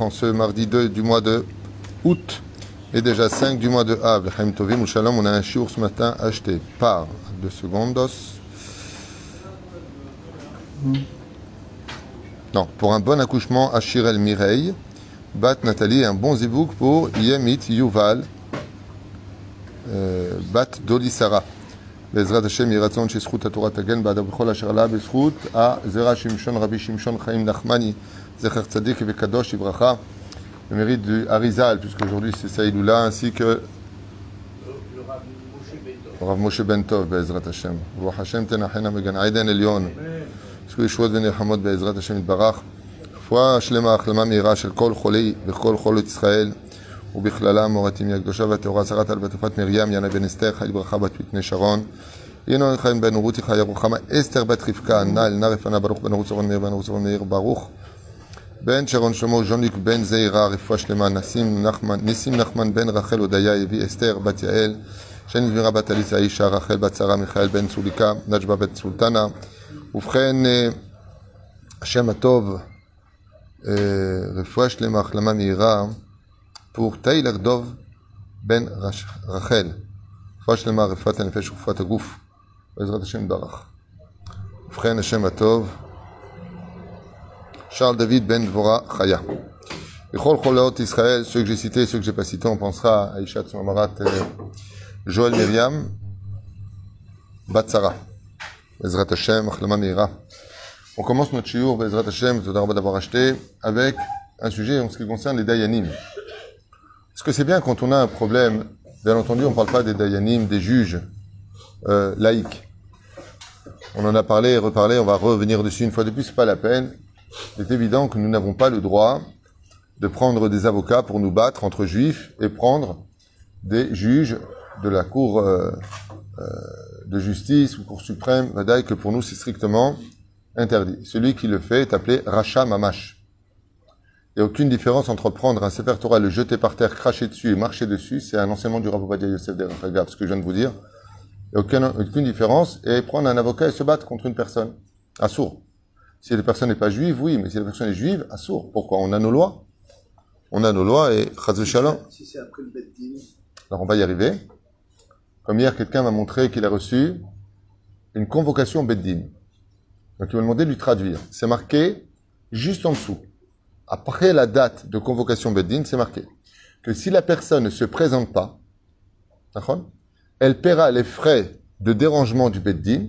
en ce mardi 2 du mois de août et déjà 5 du mois de Av. On a un shiur ce matin acheté par deux secondes. Non, pour un bon accouchement à Shirel Mireille, Bat Nathalie un bon zibouk pour Yemit Yuval, euh, Bat Doli Sarah. בעזרת השם יהי רצון שזכות התורה תגן בעדה בכל אשר לה בזכות הזרע שמשון רבי שמשון חיים נחמני, זכר צדיק וקדוש לברכה, du Harizal, puisqu'aujourd'hui c'est Saïdoula, ainsi que Rav Moshe Bentov, בעזרת השם. רוח השם תנחנה מגן עדן עליון. זכו ישועות ונלחמות בעזרת השם יתברך. רפואה שלמה, החלמה מהירה של כל חולי וכל חולות ישראל, ובכללם מורתים הקדושה והטהורה, שרת על בתופת מרים, ינה בן אסתר, חי ברכה בת פתני שרון. ינון חיים בן רותי חיה רוחמה, אסתר בת רבקה, נעל נא רפנה ברוך בן רות צורון מאיר בן רות צורון מאיר ברוך. בן שרון שלמה, ז'וניק בן זעירה, רפואה שלמה, ניסים נחמן, ניסים נחמן בן רחל הודיה, הביא אסתר בת יעל, שני זמירה בת עליסה אישה, רחל בת שרה, מיכאל בן צוליקה, נג'בה בת סולטנה. ובכן, השם הטוב, רפואה שלמה, החלמה מהירה, pour Taylor Dov ben Rachel. רפואה שלמה, רפואת הנפש ורפואת הגוף. בעזרת השם יתברך. ובכן, השם הטוב, Charles David Ben Dvora Chaya. Bechol Choleot Israël, ceux que j'ai cités, ceux que j'ai pas cités, on pensera à Ishat Mamarat, Joël Myriam, Batsara. Bezrat Hashem, Achlama Meira. On commence notre shiur, Bezrat Hashem, Todarba d'avoir acheté, avec un sujet en ce qui concerne les Dayanim. Est-ce que c'est bien quand on a un problème, bien entendu, on ne parle pas des Dayanim, des juges euh, laïcs. On en a parlé et reparlé, on va revenir dessus une fois de plus, c'est pas la peine. Il est évident que nous n'avons pas le droit de prendre des avocats pour nous battre entre juifs et prendre des juges de la Cour euh, euh, de justice ou Cour suprême, que pour nous c'est strictement interdit. Celui qui le fait est appelé Racha Mamash. Il n'y a aucune différence entre prendre un Sefer Torah, le jeter par terre, cracher dessus et marcher dessus. C'est un enseignement du Rav Ovadia Yosef de ce que je viens de vous dire. Il n'y a aucune, aucune différence. Et prendre un avocat et se battre contre une personne. Assourd. Si la personne n'est pas juive, oui, mais si la personne est juive, assourd. Pourquoi? On a nos lois. On a nos lois et Chazé Shalom. Si c'est après le Beddin. Alors on va y arriver. Comme hier, quelqu'un m'a montré qu'il a reçu une convocation Beddin. Donc il m'a demandé de lui traduire. C'est marqué juste en dessous après la date de convocation Beddin, c'est marqué que si la personne ne se présente pas, elle paiera les frais de dérangement du Beddin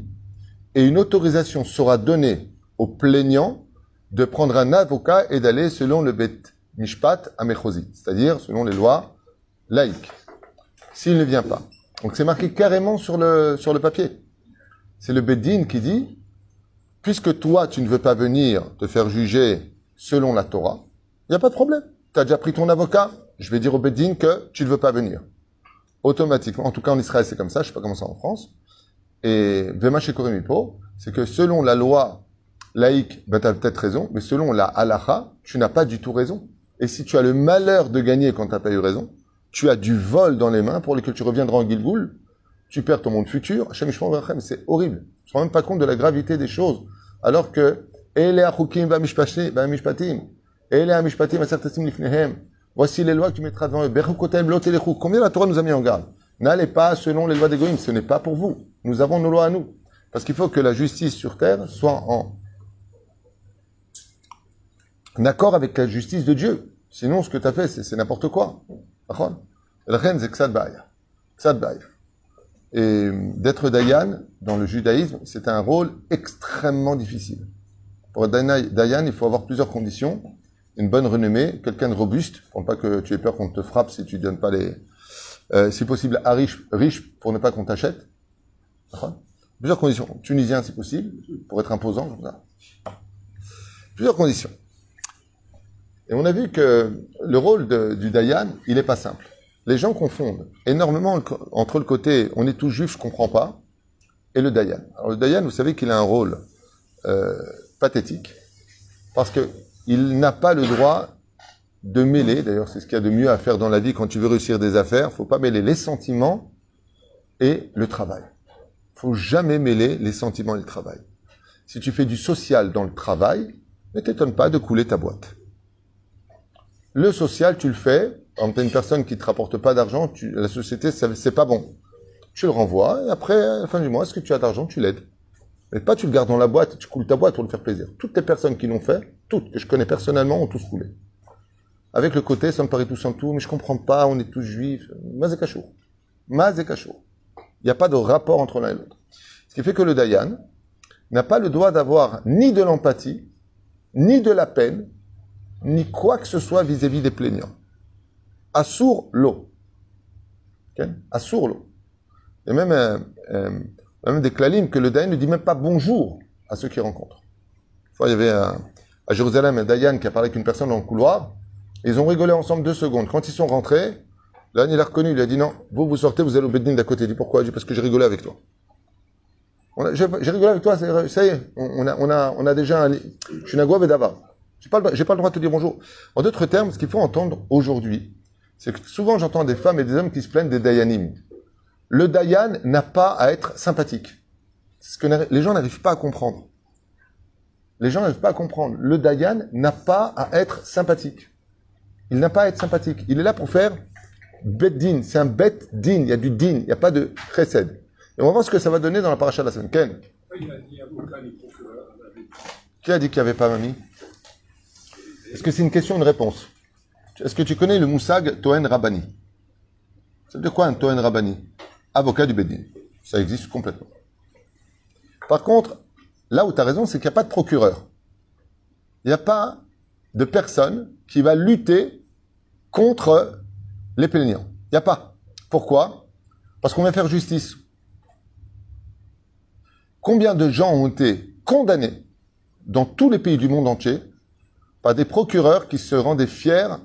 et une autorisation sera donnée au plaignant de prendre un avocat et d'aller selon le Bet Mishpat c'est-à-dire selon les lois laïques, s'il ne vient pas. Donc c'est marqué carrément sur le, sur le papier. C'est le Beddin qui dit, puisque toi tu ne veux pas venir te faire juger selon la Torah, il n'y a pas de problème. Tu as déjà pris ton avocat, je vais dire au Beddin que tu ne veux pas venir. Automatiquement, en tout cas en Israël c'est comme ça, je sais pas comment c'est en France. Et Vema Shekorimipo, c'est que selon la loi laïque, ben tu as peut-être raison, mais selon la halacha, tu n'as pas du tout raison. Et si tu as le malheur de gagner quand tu n'as pas eu raison, tu as du vol dans les mains pour lequel tu reviendras en Gilgoul, tu perds ton monde futur, c'est horrible. Tu ne te rends même pas compte de la gravité des choses. Alors que Voici les lois que tu mettras devant eux. Combien la Torah nous a mis en garde N'allez pas selon les lois d'égoïsme, ce n'est pas pour vous. Nous avons nos lois à nous. Parce qu'il faut que la justice sur terre soit en accord avec la justice de Dieu. Sinon, ce que tu as fait, c'est n'importe quoi. Et d'être Dayan, dans le judaïsme, c'est un rôle extrêmement difficile. Pour être Dayan, il faut avoir plusieurs conditions. Une bonne renommée, quelqu'un de robuste, pour pas que tu aies peur qu'on te frappe si tu donnes pas les... Euh, si possible, à riche, riche pour ne pas qu'on t'achète. Plusieurs conditions. Tunisien, si possible, pour être imposant. Plusieurs conditions. Et on a vu que le rôle du Dayan, il n'est pas simple. Les gens confondent énormément entre le côté on est tous juifs, je comprends pas, et le Dayan. Alors le Dayan, vous savez qu'il a un rôle euh, pathétique, parce qu'il n'a pas le droit de mêler, d'ailleurs c'est ce qu'il y a de mieux à faire dans la vie quand tu veux réussir des affaires, faut pas mêler les sentiments et le travail. faut jamais mêler les sentiments et le travail. si tu fais du social dans le travail, ne t'étonne pas de couler ta boîte. Le social, tu le fais. As une personne qui ne te rapporte pas d'argent, la société, c'est pas bon. Tu le renvoies et après, à la fin du mois, est-ce que tu as d'argent, tu l'aides. Mais pas tu le gardes dans la boîte, tu coules ta boîte pour le faire plaisir. Toutes les personnes qui l'ont fait, toutes que je connais personnellement, ont tous coulé. Avec le côté, ça me paraît tout sans tout, mais je comprends pas, on est tous juifs. Mazekachou. Mazekachou. Il n'y a pas de rapport entre l'un et l'autre. Ce qui fait que le Dayan n'a pas le droit d'avoir ni de l'empathie, ni de la peine, ni quoi que ce soit vis-à-vis des plaignants. Assour l'eau. Okay? L'eau. A même, euh, euh, même des clalim que le Dayan ne dit même pas bonjour à ceux qu'il rencontre. Il y avait à Jérusalem un Dayan qui a parlé avec une personne dans le couloir. ils ont rigolé ensemble deux secondes. Quand ils sont rentrés, Là, il l'a reconnu, il a dit non, vous, vous sortez, vous allez au Beddin d'à côté. Il dit pourquoi? Il dit parce que j'ai rigolé avec toi. J'ai rigolé avec toi, ça y est, on a, on a, on a déjà un. Je suis Nagua Vedava. J'ai pas, j'ai pas le droit de te dire bonjour. En d'autres termes, ce qu'il faut entendre aujourd'hui, c'est que souvent j'entends des femmes et des hommes qui se plaignent des Dayanim. Le Dayan n'a pas à être sympathique. C'est ce que les gens n'arrivent pas à comprendre. Les gens n'arrivent pas à comprendre. Le Dayan n'a pas à être sympathique. Il n'a pas à être sympathique. Il est là pour faire Bet c'est un bet din, il y a du din, il n'y a pas de chesed. Et on va voir ce que ça va donner dans la paracha de la semaine. Ken Qui a dit qu'il n'y avait pas mamie? Est-ce que c'est une question ou une réponse? Est-ce que tu connais le moussag Toen Rabani veut dire quoi un Toen Rabani Avocat du Beddin. Ça existe complètement. Par contre, là où tu as raison, c'est qu'il n'y a pas de procureur. Il n'y a pas de personne qui va lutter contre les plaignants. Il n'y a pas. Pourquoi? Parce qu'on vient faire justice. Combien de gens ont été condamnés dans tous les pays du monde entier par des procureurs qui se rendaient fiers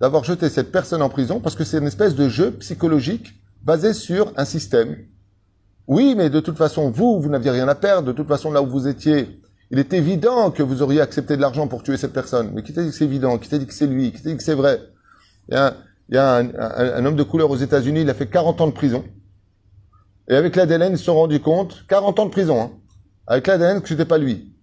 d'avoir jeté cette personne en prison parce que c'est une espèce de jeu psychologique basé sur un système. Oui, mais de toute façon, vous, vous n'aviez rien à perdre. De toute façon, là où vous étiez, il est évident que vous auriez accepté de l'argent pour tuer cette personne. Mais qui t'a dit que c'est évident? Qui t'a dit que c'est lui? Qui t'a dit que c'est vrai? Il y a il y a un, homme de couleur aux États-Unis, il a fait 40 ans de prison. Et avec l'ADN, ils se sont rendus compte, 40 ans de prison, hein, avec l'ADN, que c'était pas lui.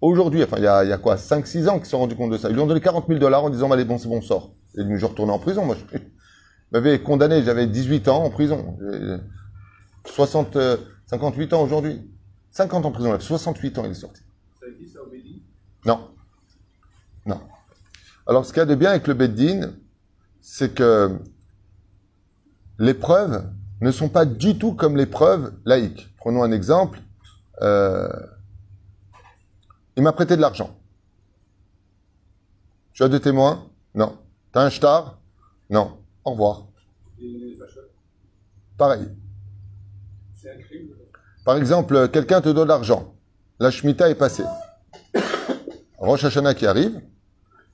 Aujourd'hui, enfin, il y a, il y a quoi, 5-6 ans qu'ils se sont rendus compte de ça. Ils lui ont donné 40 000 dollars en disant, allez, bon, c'est bon, sort. Et je retournais en prison, moi. M'avais condamné, j'avais 18 ans en prison. 60, 58 euh, ans aujourd'hui. 50 ans en prison, 68 ans, il est sorti. Ça existe, ça, au Non. Non. Alors, ce qu'il y a de bien avec le Beddin, c'est que les preuves ne sont pas du tout comme les preuves laïques. Prenons un exemple. Euh, il m'a prêté de l'argent. Tu as deux témoins? Non. T'as un star? Non. Au revoir. Pareil. Par exemple, quelqu'un te donne l'argent. La Shemitah est passée. Rosh Hashanah qui arrive.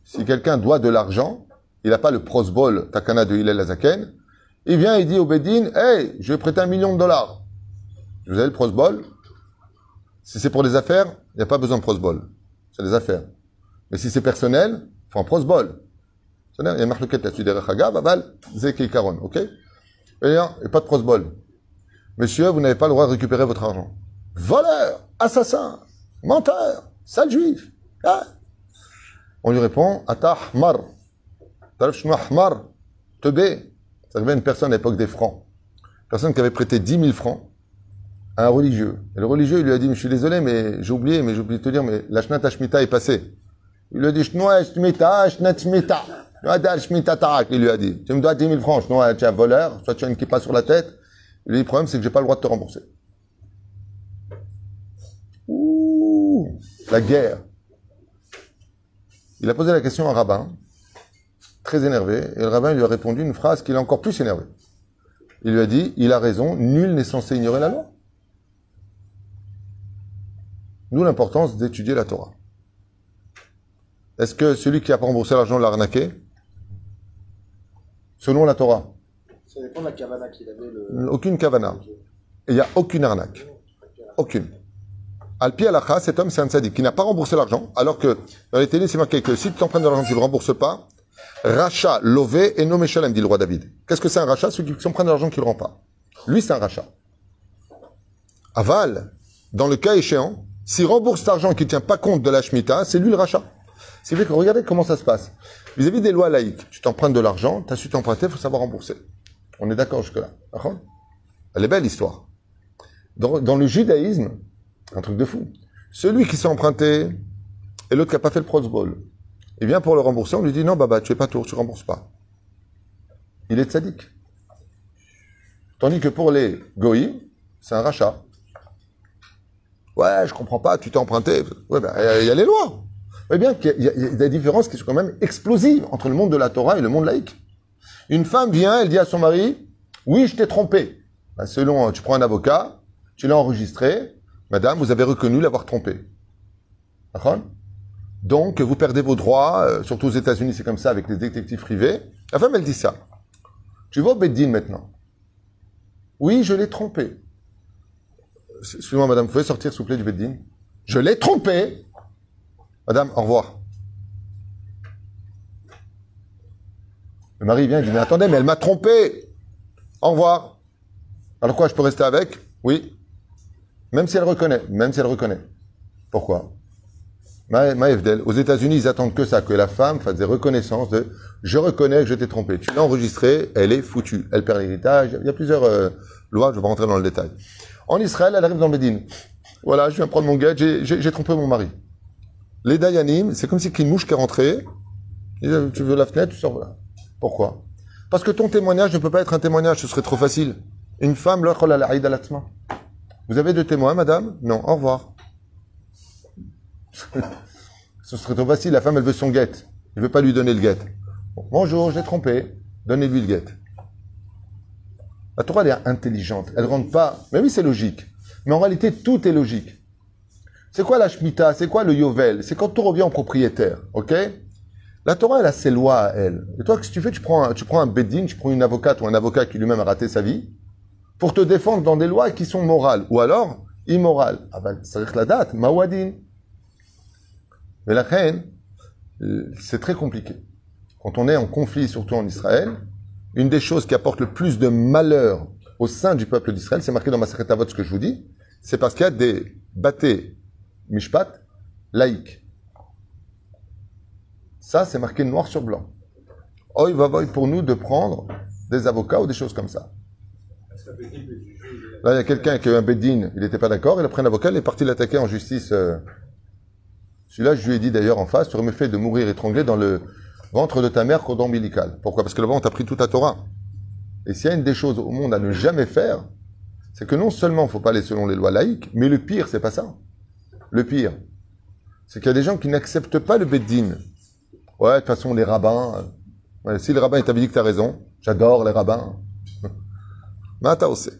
Si quelqu'un doit de l'argent, il n'a pas le prosbol takana de Hillel Azaken, il vient et dit au Bedin, hey, je vais prêter un million de dollars. Vous avez le prosbol Si c'est pour des affaires, il n'y a pas besoin de prosbol. C'est des affaires. Mais si c'est personnel, il faut un prosbol. Il y a marque là-dessus, derrière Hagav, Aval, Zeki Karon, ok Et pas de prosbol. Monsieur, vous n'avez pas le droit de récupérer votre argent. Voleur, assassin, menteur, sale juif. Ah. On lui répond, Atah Mar. Ahmar, Tebé. Ça une personne à l'époque des francs. Une personne qui avait prêté 10 000 francs à un religieux. Et le religieux, il lui a dit, je suis désolé, mais j'ai oublié, mais j'ai oublié de te dire, mais la Shnat est passée. Il lui a dit, Shnoa Shmita, Shnat Shmita. Il lui a dit, tu me dois 10 000 francs, Shnoa, tu es un voleur, soit tu as une kippa sur la tête. Le problème, c'est que j'ai pas le droit de te rembourser. Ouh, la guerre. Il a posé la question à un rabbin très énervé, et le rabbin lui a répondu une phrase qui l'a encore plus énervé. Il lui a dit, il a raison, nul n'est censé ignorer la loi. D'où l'importance d'étudier la Torah. Est-ce que celui qui a pas remboursé l'argent l'a arnaqué? Selon la Torah. Ça dépend de la kavana qu'il avait. Le... Aucune kavana. Il n'y a aucune arnaque. Aucune. Al-Pi cet homme, c'est un sadique qui n'a pas remboursé l'argent, alors que dans les télés, c'est marqué que si tu t'empruntes de l'argent, tu ne rembourses pas, Rachat, lové et nommé Shalem, dit le roi David. Qu'est-ce que c'est un rachat Celui qui s'en prend de l'argent qu'il ne rend pas. Lui, c'est un rachat. Aval, dans le cas échéant, S'il rembourse cet argent qui ne tient pas compte de la Shemitah, c'est lui le rachat. C'est vrai que regardez comment ça se passe. Vis-à-vis des lois laïques, tu t'empruntes de l'argent, tu as su t'emprunter, il faut savoir rembourser. On est d'accord jusque-là. Elle est belle l'histoire. Dans, le judaïsme, un truc de fou. Celui qui s'est emprunté et l'autre qui n'a pas fait le prosbol, il vient pour le rembourser, on lui dit non, baba, tu fais pas tour, tu rembourses pas. Il est tzaddik. Tandis que pour les goïs, c'est un rachat. Ouais, je comprends pas, tu t'es emprunté. Ouais, ben, il y a les lois. Voyez bien qu'il y, a- des différences qui sont quand même explosives entre le monde de la Torah et le monde laïque. Une femme vient, elle dit à son mari, oui, je t'ai trompé. Ben, selon, tu prends un avocat, tu l'as enregistré, madame, vous avez reconnu l'avoir trompé. Donc, vous perdez vos droits, euh, surtout aux États-Unis, c'est comme ça avec les détectives privés. La femme, elle dit ça. Tu vas au Beddin maintenant? Oui, je l'ai trompé. Excusez-moi, madame, vous pouvez sortir, s'il vous plaît, du Beddin? Je l'ai trompé. Madame, au revoir. Le mari vient, il dit, mais attendez, mais elle m'a trompé. Au revoir. Alors quoi, je peux rester avec? Oui. Même si elle reconnaît. Même si elle reconnaît. Pourquoi? Ma- Maëvdel, aux États-Unis, ils attendent que ça, que la femme fasse des reconnaissances de je reconnais que je t'ai trompé. Tu l'as enregistrée, elle est foutue. Elle perd l'héritage. Il y a plusieurs euh, lois, je vais rentrer dans le détail. En Israël, elle arrive dans Médine. Voilà, je viens prendre mon guet, j'ai trompé mon mari. Les Dayanim, c'est comme si une mouche qui est rentrée. Tu veux la fenêtre, tu sors. Pourquoi? Parce que ton témoignage ne peut pas être un témoignage, ce serait trop facile. Une femme, la aïd al-atma. vous avez deux témoins, madame? Non, au revoir. Ce serait trop facile. La femme, elle veut son guette. Il ne veut pas lui donner le guette. Bon, bonjour, je l'ai trompé. Donnez-lui le guette. La Torah, elle est intelligente. Elle rentre pas. Mais oui, c'est logique. Mais en réalité, tout est logique. C'est quoi la Shemitah C'est quoi le Yovel? C'est quand tout revient en propriétaire. OK? La Torah, elle a ses lois à elle. Et toi, qu'est-ce que tu fais? Tu prends, un, tu prends un beddin, tu prends une avocate ou un avocat qui lui-même a raté sa vie pour te défendre dans des lois qui sont morales ou alors immorales. Ah ben, que la date, Mawadin. Mais la reine, euh, c'est très compliqué. Quand on est en conflit, surtout en Israël, une des choses qui apporte le plus de malheur au sein du peuple d'Israël, c'est marqué dans ma Avot ce que je vous dis, c'est parce qu'il y a des bâtés mishpat laïques. Ça, c'est marqué noir sur blanc. Il va pour nous de prendre des avocats ou des choses comme ça. Là, il y a quelqu'un qui a eu un beddin, il n'était pas d'accord, il a pris un avocat, il est parti l'attaquer en justice. euh, celui-là, je lui ai dit d'ailleurs en face, tu aurais mieux fait de mourir étranglé dans le ventre de ta mère cordon ombilical. Pourquoi? Parce que là-bas, on t'a pris toute ta Torah. Et s'il y a une des choses au monde à ne jamais faire, c'est que non seulement il ne faut pas aller selon les lois laïques, mais le pire, c'est pas ça. Le pire, c'est qu'il y a des gens qui n'acceptent pas le beddin. Ouais, de toute façon, les rabbins. ouais, si le rabbin t'avait dit que tu as raison, j'adore les rabbins. Mais t'as aussi.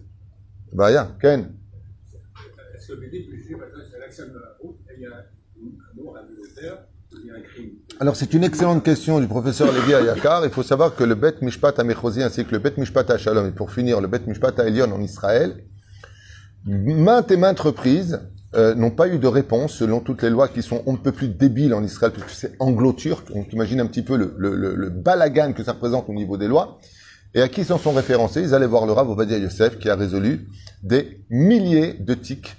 Bah, ya, Ken. Est-ce que le BD peut juger parce que c'est l'action de la route et il y a un mot, un adultère, il y a un crime? Alors, c'est une excellente question du professeur Lévi Ayakar. Il faut savoir que le Bet Mishpat à Mechosi ainsi que le Bet Mishpat à Shalom, et pour finir, le Bet Mishpat à Elion en Israël, maintes et maintes reprises euh, n'ont pas eu de réponse selon toutes les lois qui sont on ne peut plus débiles en Israël, puisque c'est anglo-turc. Donc, imagine un petit peu le, le, le, le balagan que ça représente au niveau des lois. Et à qui ils s'en sont référencés? Ils allaient voir le Rav Ovadia Yosef, qui a résolu des milliers de tics,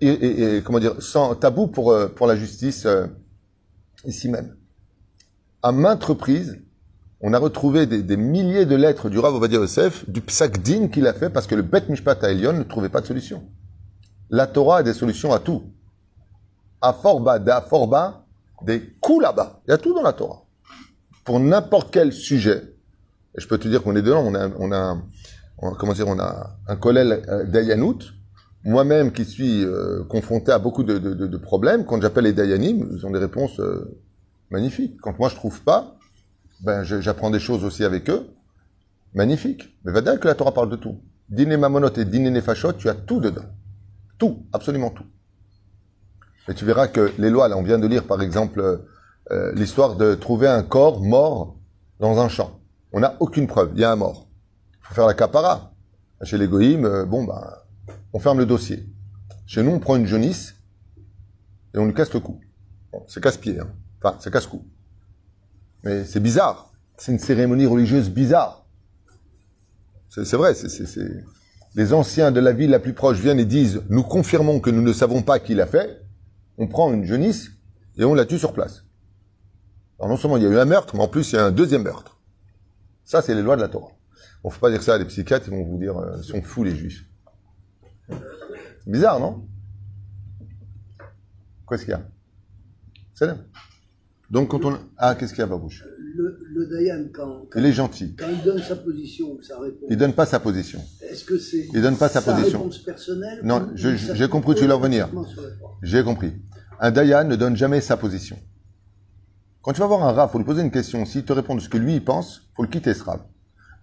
et, et- comment dire, sans tabou pour, euh, pour la justice euh, ici même. À maintes reprises, on a retrouvé des, des milliers de lettres du Rav Ovadia Yosef, du psak din qu'il a fait, parce que le Bet Mishpat à ne trouvait pas de solution. La Torah a des solutions à tout. À d'à fort bas, des coups là-bas. Il y a tout dans la Torah. Pour n'importe quel sujet. Et je peux te dire qu'on est dedans, on a, on comment dire, on a un collègue euh, Dayanout. Moi-même qui suis euh, confronté à beaucoup de, problèmes, quand j'appelle les Dayanim, ils ont des réponses euh, magnifiques. Quand moi je trouve pas, ben j'apprends des choses aussi avec eux. Magnifique. Mais va dire que la Torah parle de tout. Dîner mamonot et dîner nefashot, tu as tout dedans. Tout, absolument tout. Et tu verras que les lois, là, on vient de lire par exemple euh, euh, l'histoire de trouver un corps mort dans un champ. On n'a aucune preuve, il y a un mort. Il faut faire la capara. Chez les euh, bon, ben, on ferme le dossier. Chez nous, on prend une jaunisse et on lui casse le cou. Bon, c'est casse-pied, hein. enfin, c'est casse-cou. Mais c'est bizarre. C'est une cérémonie religieuse bizarre. C'est vrai, c'est- les anciens de la ville la plus proche viennent et disent nous confirmons que nous ne savons pas qui l'a fait, on prend une jeunisse et on la tue sur place. Alors non seulement il y a eu un meurtre, mais en plus il y a un deuxième meurtre. Ça, c'est les lois de la Torah. On ne faut pas dire ça à des psychiatres, ils vont vous dire euh, ils sont fous les juifs. Bizarre, non? Qu'est-ce qu'il y a? Là. Donc quand on... Ah, qu'est-ce qu'il y a, Babouche? Le, le Dayan, quand, quand, Il est gentil. quand il donne sa position, sa réponse, Il donne pas sa position. est-ce que c'est Il donne pas sa position. réponse personnelle Non, j'ai compris, tu veux en venir. complètement sur la foi J'ai compris. Un Dayan ne donne jamais sa position. Quand tu vas voir un Rav, faut lui poser une question. S'il te répond de ce que lui il pense, faut le quitter ce Rav.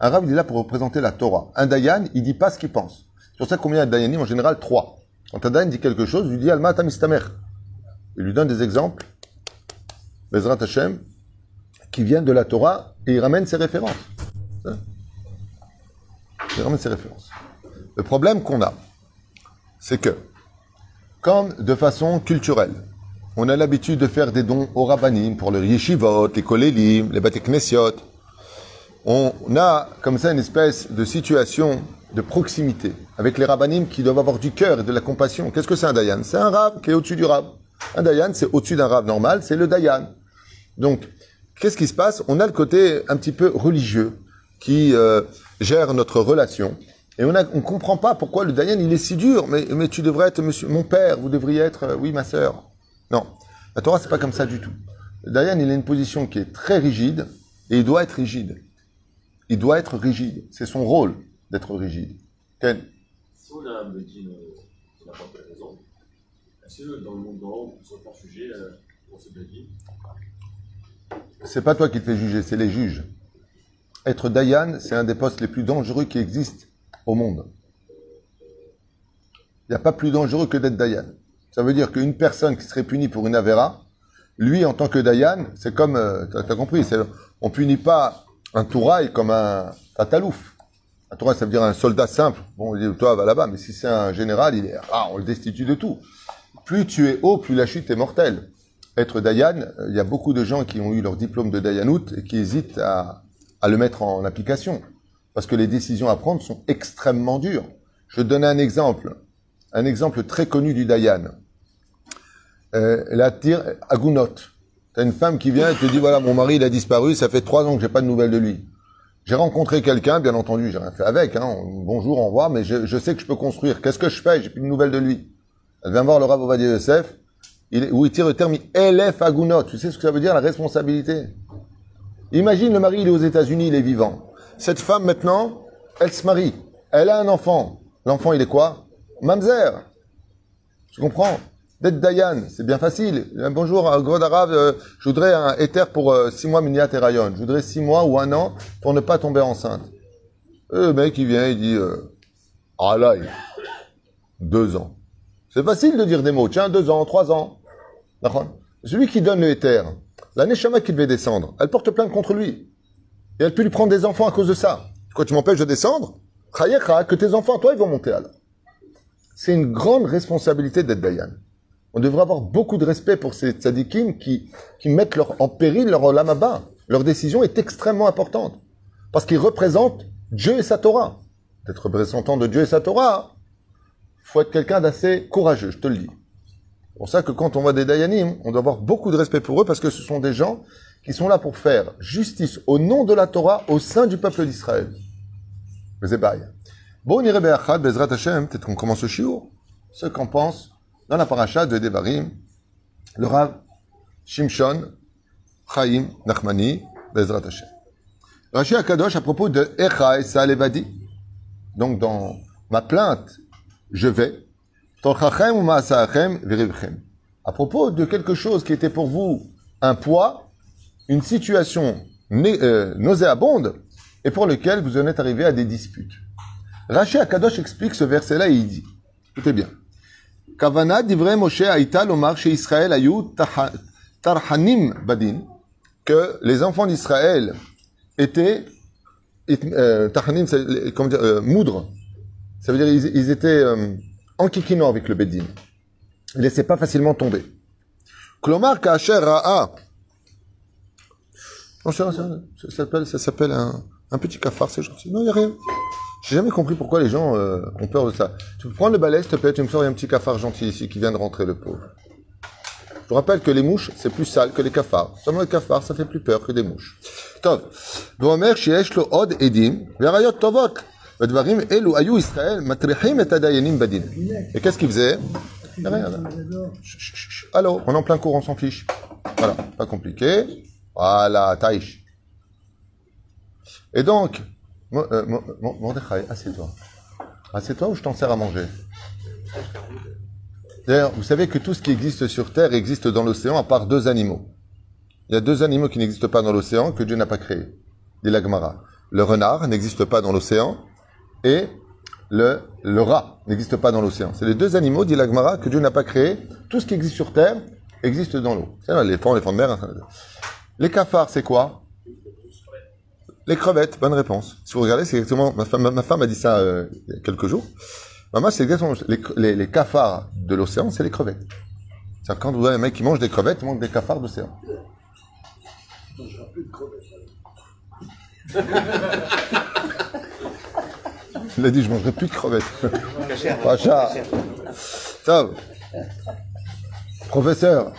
Un Rav, il est là pour représenter la Torah. Un Dayan, il dit pas ce qu'il pense. C'est pour ça combien de Dayanim En général, trois. Quand un Dayan dit quelque chose, il lui dit Alma Tamistamer. Il lui donne des exemples, Bezrat Hashem, qui viennent de la Torah, et il ramène ses références. Il ramène ses références. Le problème qu'on a, c'est que, comme de façon culturelle, on a l'habitude de faire des dons aux rabbinim pour les yeshivot, les kolélim, les bateknesiot. On a comme ça une espèce de situation de proximité avec les rabbinim qui doivent avoir du cœur et de la compassion. Qu'est-ce que c'est un dayan? C'est un rab qui est au-dessus du rab. Un dayan, c'est au-dessus d'un rab normal, c'est le dayan. Donc, qu'est-ce qui se passe? On a le côté un petit peu religieux qui euh, gère notre relation. Et on ne on comprend pas pourquoi le dayan, il est si dur. Mais, mais tu devrais être mon père, vous devriez être, euh, oui, ma sœur. Non, la Torah, c'est pas comme ça du tout. Le dayan, il a une position qui est très rigide, et il doit être rigide. Il doit être rigide. C'est son rôle d'être rigide. Ken Si on a euh, qui n'a pas raison, est-ce dans le monde d'en haut, on se juger euh, pour ce Bedin C'est pas toi qui te fais juger, c'est les juges. Être Dayan, c'est un des postes les plus dangereux qui existent au monde. Il n'y a pas plus dangereux que d'être Dayan. Ça veut dire qu'une personne qui serait punie pour une Avera, lui, en tant que Dayan, c'est comme, euh, t'as as compris, on punit pas un Touraï comme un Tatalouf. Un Touraï, ça veut dire un soldat simple. Bon, on dit, toi, va là-bas. Mais si c'est un général, il est, ah, on le destitue de tout. Plus tu es haut, plus la chute est mortelle. Être Dayan, il y a beaucoup de gens qui ont eu leur diplôme de Dayanout et qui hésitent à, le mettre en application. Parce que les décisions à prendre sont extrêmement dures. Je donne un exemple. Un exemple très connu du Dayan. Euh, la tire Agunot. T'as une femme qui vient et te dit voilà, mon mari il a disparu, ça fait trois ans que j'ai pas de nouvelles de lui. J'ai rencontré quelqu'un, bien entendu, j'ai rien fait avec, hein, bonjour, au revoir, mais je, je sais que je peux construire. Qu'est-ce que je fais? J'ai plus de nouvelles de lui. Elle vient voir le Rav Ovadia Yosef, il, où il tire le terme Elef Agunot. Tu sais ce que ça veut dire, la responsabilité? Imagine le mari, il est aux États-Unis, il est vivant. Cette femme, maintenant, elle se marie. Elle a un enfant. L'enfant, il est quoi? Mamzer. Tu comprends? D'être Dayan, c'est bien facile. Euh, Bonjour, euh, God Arabe, euh, je voudrais un éther pour euh, six mois Miniat et Rayon. Je voudrais six mois ou un an pour ne pas tomber enceinte. Le mec, il vient, il dit, euh, ah deux ans. C'est facile de dire des mots. Tiens, deux ans, trois ans. Celui qui donne le éther, la Neshama qui devait descendre, elle porte plainte contre lui. Et elle peut lui prendre des enfants à cause de ça. Quoi, tu m'empêches de descendre? Que tes enfants, toi, ils vont monter alors. C'est une grande responsabilité d'être Dayan. On devrait avoir beaucoup de respect pour ces tzadikim qui, qui mettent leur, en péril leur lamaba. Leur décision est extrêmement importante. Parce qu'ils représentent Dieu et sa Torah. D'être représentant de Dieu et sa Torah, faut être quelqu'un d'assez courageux, je te le dis. C'est pour ça que quand on voit des Dayanim, on doit avoir beaucoup de respect pour eux parce que ce sont des gens qui sont là pour faire justice au nom de la Torah au sein du peuple d'Israël. Bon, Bezrat Hashem, peut-être qu'on commence au shiur. Ce qu'en pense dans la paracha de Devarim, le Rav Shimshon Chaim Nachmani, Bezrat Hashem. Rashi Akadosh à propos de Echa et Salevadi. Donc dans ma plainte, je vais. À propos de quelque chose qui était pour vous un poids, une situation euh, nauséabonde, et pour lequel vous en êtes arrivé à des disputes. Rashi Akadosh explique ce verset-là et il dit, écoutez bien, Kavana divrei Moshe Aïta lomar tarhanim badin, que les enfants d'Israël étaient, euh, tarhanim, c'est, comment dire, euh. Ça veut dire ils étaient en kikinant avec le Bedin. Il ne laissait pas facilement tomber. Klomar Kacher Ra'a. Non, ça, s'appelle, un, petit cafard, c'est gentil. Non, il n'y a rien. J'ai jamais compris pourquoi les gens euh, ont peur de ça. Tu peux prendre le balai, s'il te plaît, tu me sors, un petit cafard gentil ici qui vient de rentrer, le pauvre. Je vous rappelle que les mouches, c'est plus sale que les cafards. Seulement les cafards, ça fait plus peur que des mouches. Tov. Vomer, shiesh, lo, od, edim, verayot, tovok. Et qu'est-ce qu'ils faisaient Allô, on est en plein cours, on s'en fiche. Voilà, pas compliqué. Voilà, Taïch. Et donc, Mordechai, assieds-toi. Assieds-toi ou je t'en sers à manger? D'ailleurs, vous savez que tout ce qui existe sur Terre existe dans l'océan à part deux animaux. Il y a deux animaux qui n'existent pas dans l'océan que Dieu n'a pas créés. Dit l'Agmara. Le renard n'existe pas dans l'océan et le, le rat n'existe pas dans l'océan. C'est les deux animaux, dit la Gemara, que Dieu n'a pas créés. Tout ce qui existe sur Terre existe dans l'eau. C'est l'éléphant, l'éléphant de mer. hein. Les cafards, c'est quoi? Les crevettes, bonne réponse. Si vous regardez, c'est exactement. Ma femme, ma femme a dit ça euh, il y a quelques jours. Maman, c'est exactement. Les, les, les cafards de l'océan, c'est les crevettes. C'est-à-dire quand vous avez un mec qui mange des crevettes, il mange des cafards d'océan. De crevettes. Il a dit, je mangerai plus de crevettes. Pacha. Ça. Professeur,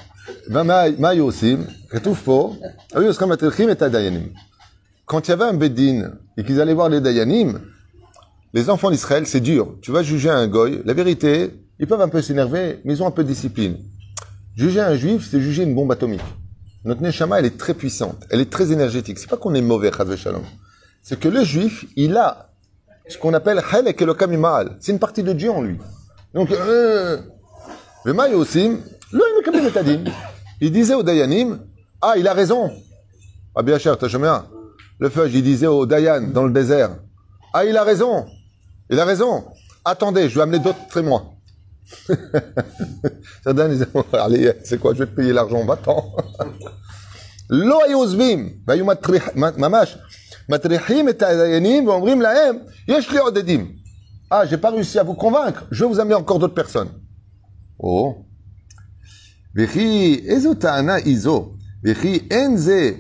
מה מה היו עושים? כתוב פה, היו עושים מטריחים את הדיינים. Quand il y avait un bédine et qu'ils allaient voir les dayanim, les enfants d'Israël, c'est dur. Tu vas juger un goy, la vérité, ils peuvent un peu s'énerver, mais ils ont un peu de discipline. Juger un juif, c'est juger une bombe atomique. Notre neshama, elle est très puissante, elle est très énergétique. C'est pas qu'on est mauvais, chas shalom. C'est que le juif, il a ce qu'on appelle Halek et le Kamimal. C'est une partie de Dieu en lui. Donc, euh, le Maï aussi, le il disait au Dayanim, ah, il a raison. Ah, bien cher, t'as jamais. Le feuge, il disait au Dayan dans le désert, ah, il a raison. Il a raison. Attendez, je vais amener d'autres témoins. Certains disaient, allez, c'est quoi, je vais te payer l'argent, va-t'en. Lo ayozbim, mamash. מטריחים את הדיינים ואומרים להם, יש לי עוד עדים. Ah, j'ai pas réussi à vous convaincre, je vais vous amener encore d'autres personnes. Oh. וכי איזו טענה היא זו? וכי אין זה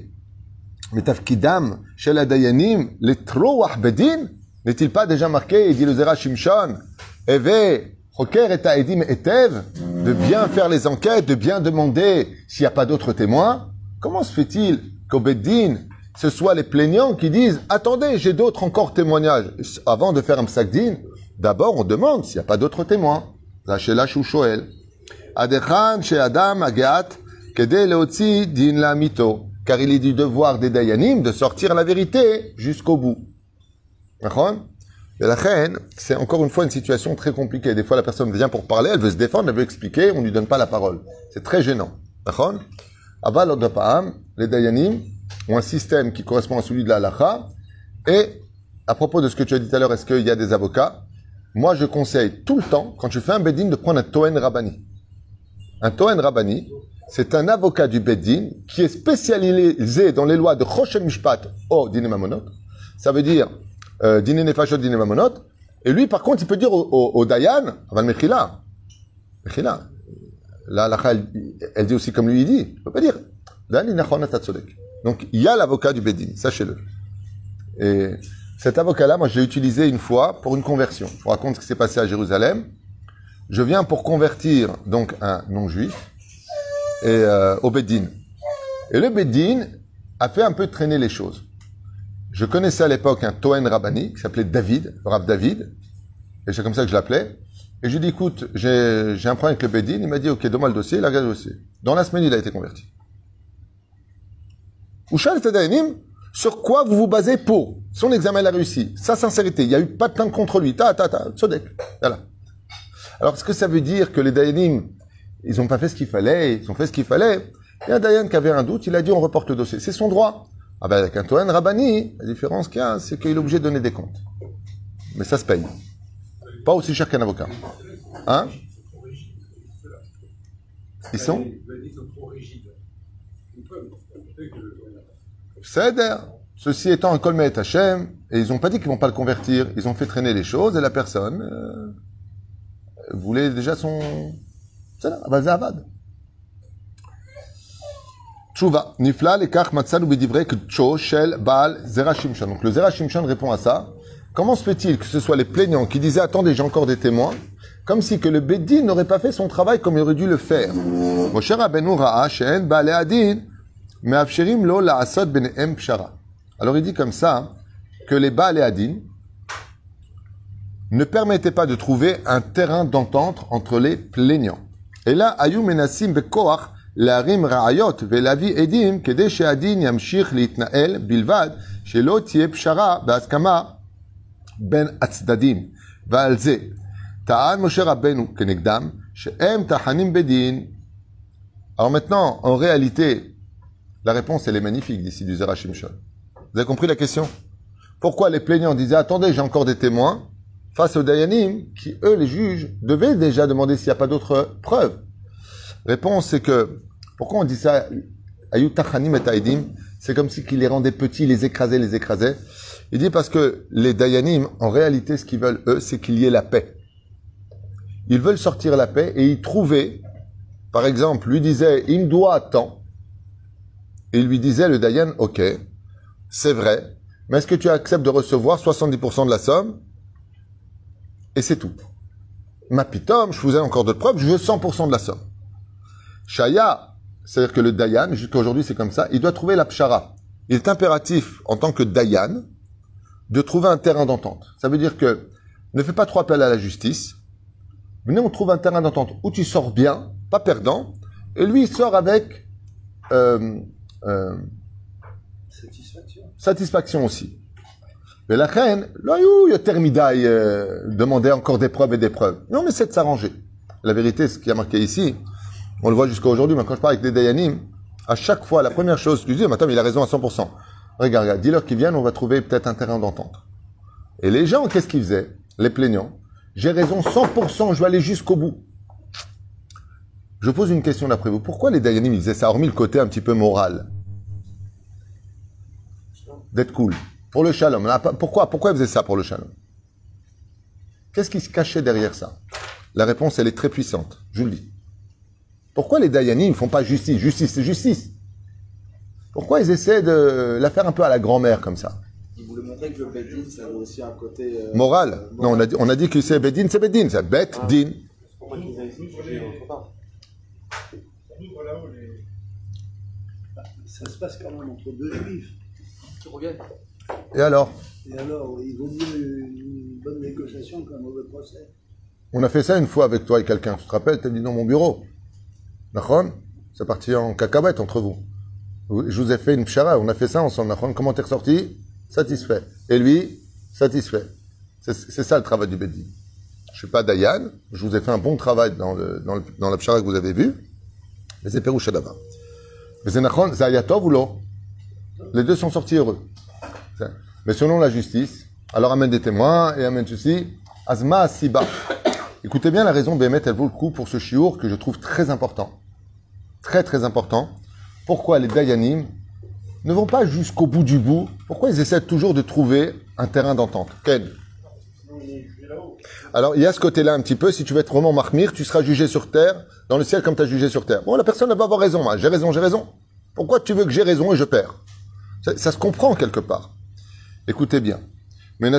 מתפקידם של הדיינים לטרוח בדין? n'est-il pas déjà marqué, dit le Zera Shimshon, Eve, חוקר את העדים היטב, de bien faire les enquêtes, de bien demander s'il n'y a pas d'autres témoins Comment se fait-il qu'au Beddin, ce soit les plaignants qui disent Attendez, j'ai d'autres encore témoignages. Avant de faire un psakdin, d'abord on demande s'il n'y a pas d'autres témoins. Rachela Shushoel. Adechan chez Adam Agat, Kede Din la Mito. Car il est du devoir des Dayanim de sortir la vérité jusqu'au bout. Et la reine, c'est encore une fois une situation très compliquée. Des fois, la personne vient pour parler, elle veut se défendre, elle veut expliquer, on ne lui donne pas la parole. C'est très gênant. Les Dayanim ont un système qui correspond à celui de la halacha. Et à propos de ce que tu as dit tout à l'heure, est-ce qu'il y a des avocats? Moi, je conseille tout le temps, quand tu fais un Bedin, de prendre un Toen Rabani. Un Toen Rabani, c'est un avocat du Bedin qui est spécialisé dans les lois de Choshen Mishpat au Dine Mamonot. Ça veut dire euh, Dine Nefashot, Dine Mamonot. Et lui, par contre, il peut dire au, au, Dayan, Aval Mechila, Mechila, la halakha, elle, dit aussi comme lui il dit. Il peut pas dire. Atatzodek. Donc, il y a l'avocat du Bedin, sachez-le. Et cet avocat-là, moi, je l'ai utilisé une fois pour une conversion. Je vous raconte ce qui s'est passé à Jérusalem. Je viens pour convertir, donc, un non-juif, et, euh, au Bedin. Et le Bedin a fait un peu traîner les choses. Je connaissais à l'époque un Toen Rabbani qui s'appelait David, Rav David, et c'est comme ça que je l'appelais. Et je lui ai dit, écoute, j'ai un problème avec le Bedin. Il m'a dit, ok, donne-moi le dossier. Il a regardé le dossier. Dans la semaine, il a été converti. Ushal Tadayanim, sur quoi vous vous basez pour Son examen, a réussi. Sa sincérité, il n'y a eu pas de plainte contre lui. Ta, ta, ta, Tzodek. Voilà. Alors, est-ce que ça veut dire que les Dayanim, ils n'ont pas fait ce qu'il fallait, ils ont fait ce qu'il fallait? Il y a un Dayan qui avait un doute, il a dit, on reporte le dossier. C'est son droit. Ah ben, avec un Toen Rabbani, la différence qu'il y a, c'est qu'il est obligé de donner des comptes. Mais ça se paye. Pas aussi cher qu'un avocat. Hein? Ils sont? Dayanim sont trop rigides. Céder. Ceci étant un colmet Hachem, et ils n'ont pas dit qu'ils vont pas le convertir. Ils ont fait traîner les choses, et la personne euh, voulait déjà son... Avad. Tchouva. Nifla lekach matzal ubedivrei kcho shel baal zera shimshon. Donc le zera shimshon répond à ça. comment se fait-il que ce soit les plaignants qui disaient attendez, j'ai encore des témoins, comme si que le Beddin n'aurait pas fait son travail comme il aurait dû le faire? Moshe adin me'afsherim lo la'asot benehem pshara. Alors il dit comme ça que les Baalei Adin ne permettaient pas de trouver un terrain d'entente entre les plaignants. Et là, ayu menasim bekoach להרים ראיות ולהביא עדים כדי שהדין ימשיך להתנהל בלבד שלא תהיה פשרה בהסכמה בין הצדדים. ועל זה טען משה רבנו כנגדם שהם טחנים בדין. Alors maintenant, en réalité, la réponse elle est magnifique d'ici du Zera Shimshon. Vous avez compris la question? Pourquoi les plaignants disaient attendez, j'ai encore des témoins face aux Dayanim qui, eux, les juges, devaient déjà demander s'il n'y a pas d'autres preuves? Réponse, c'est que, pourquoi on dit ça Ayutachanim et Taïdim, c'est comme si qu'il les rendait petits, les écrasait, les écrasait. Il dit parce que les Dayanim, en réalité, ce qu'ils veulent, eux, c'est qu'il y ait la paix. Ils veulent sortir la paix et ils trouvaient, par exemple, lui disait, il me doit tant. Et il lui disait, le Dayan, ok, c'est vrai, mais est-ce que tu acceptes de recevoir 70% de la somme? Et c'est tout. Ma pitom, je vous ai encore d'autres preuves, je veux 100% de la somme. Shaya, c'est-à-dire que le Dayan, jusqu'à aujourd'hui c'est comme ça, il doit trouver la pshara. Il est impératif, en tant que Dayan, de trouver un terrain d'entente. Ça veut dire que ne fais pas trop appel à la justice. Venez, on trouve un terrain d'entente où tu sors bien, pas perdant, et lui il sort avec euh, euh, Satisfaction. satisfaction aussi. Mais la reine, là, il y a Termidaï, euh, demander encore des preuves et des preuves. Non, on essaie de s'arranger. La vérité, ce qui a marqué ici, on le voit jusqu'à aujourd'hui, mais quand je parle avec des Dayanim, à chaque fois, la première chose que je dis, mais attends, mais il a raison à 100%. Regarde, regarde, dis-leur qu'ils viennent, on va trouver peut-être un terrain d'entente. Et les gens, qu'est-ce qu'ils faisaient? Les plaignants. J'ai raison 100%, je vais aller jusqu'au bout. Je pose une question d'après vous. Pourquoi les Dayanim, ils faisaient ça, hormis le côté un petit peu moral D'être cool. Pour le shalom. Là, Pourquoi Pourquoi ils faisaient ça pour le shalom Qu'est-ce qui se cachait derrière ça La réponse, elle est très puissante. Je vous le dis. Pourquoi les Dayanim ne font pas justice? Justice, c'est justice. Pourquoi ils essaient de la faire un peu à la grand-mère comme ça? Il voulait montrer que le Bedin, ça avait aussi un côté. euh, Moral. euh, Non, on a dit, on a dit que c'est Bedin, c'est Bedin. C'est Bet, Din. Pourquoi qu'ils avaient jugé autre part Nous, là-haut, les. Ça se passe quand même entre deux juifs. Qui reviennent Et alors? Et alors, il vaut mieux une bonne négociation qu'un mauvais procès. On a fait ça une fois avec toi et quelqu'un. Tu te rappelles T'as dit dans mon bureau. Nachon C'est parti en cacahuète entre vous. Je vous ai fait une pshara. On a fait ça ensemble. Nachon Comment t'es ressorti? Satisfait. Et lui? Satisfait. C'est ça le travail du Bedin. Je suis pas Dayan. Je vous ai fait un bon travail dans, le, dans, le, dans la pshara que vous avez vue. Mais c'est Pérouche d'abord. C'est Nachon, c'est Ayatov ou l'eau Les deux sont sortis heureux. Mais selon la justice, alors amène des témoins et amène ceci. Azma Siba. Écoutez bien la raison, Bémet, elle vaut le coup pour ce chiour que je trouve très important. Très très important. Pourquoi les Dayanim ne vont pas jusqu'au bout du bout? Pourquoi ils essaient toujours de trouver un terrain d'entente? Ken Alors, il y a ce côté-là un petit peu. Si tu veux être vraiment marmire, tu seras jugé sur terre, dans le ciel comme tu as jugé sur terre. Bon, la personne, elle va avoir raison. Hein. J'ai raison, j'ai raison. Pourquoi tu veux que j'ai raison et je perds? Ça, se comprend quelque part. Écoutez bien. Car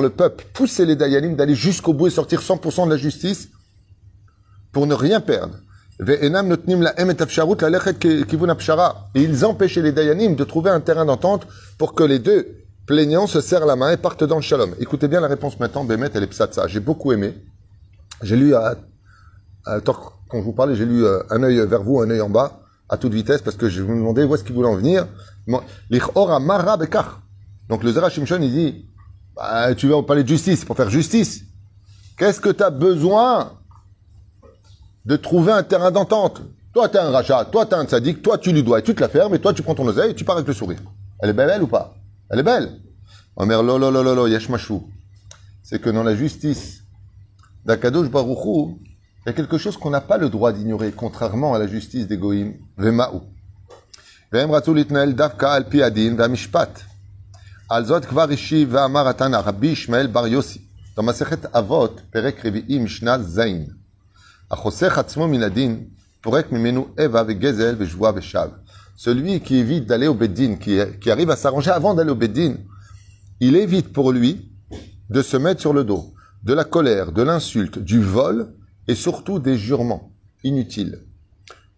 le peuple poussait les dayanim d'aller jusqu'au bout et sortir 100% de la justice pour ne rien perdre. Et ils empêchaient les dayanim de trouver un terrain d'entente pour que les deux plaignants se serrent la main et partent dans le shalom. Écoutez bien la réponse maintenant, Bémet, elle est psatsa. J'ai beaucoup aimé. J'ai lu à, à, quand je vous parlais, j'ai lu euh, un œil vers vous, un œil en bas, à toute vitesse, parce que je me demandais où est-ce qu'il voulait en venir. Donc le Zera Shimshon, il dit, bah, tu vas parler de justice, pour faire justice. Qu'est-ce que tu as besoin de trouver un terrain d'entente? Toi, tu es un rachat, toi, tu es un tzaddik, toi, tu lui dois, et tu te la fermes, et toi, tu prends ton oseille, et tu pars avec le sourire. Elle est belle, elle, ou pas? Elle est belle. Omer, lo, lo, lo, lo, lo, yesh mashou. C'est que dans la justice d'Akadosh Baruchou, il y a quelque chose qu'on n'a pas le droit d'ignorer, contrairement à la justice des Goïm, Vema'u. והם רצו להתנהל דווקא על פי הדין והמשפט. על זאת כבר השיב ואמר התנא רבי ישמעאל בר יוסי, במסכת אבות, פרק רביעי, משנה ז', החוסך עצמו מן הדין, פורק ממנו איבה וגזל ושבועה ושב. celui qui évite d'aller au Beddin, qui, qui arrive à s'arranger avant d'aller au Beddin, il évite pour lui de se mettre sur le dos de la colère, de l'insulte, du vol et surtout des jurements inutiles.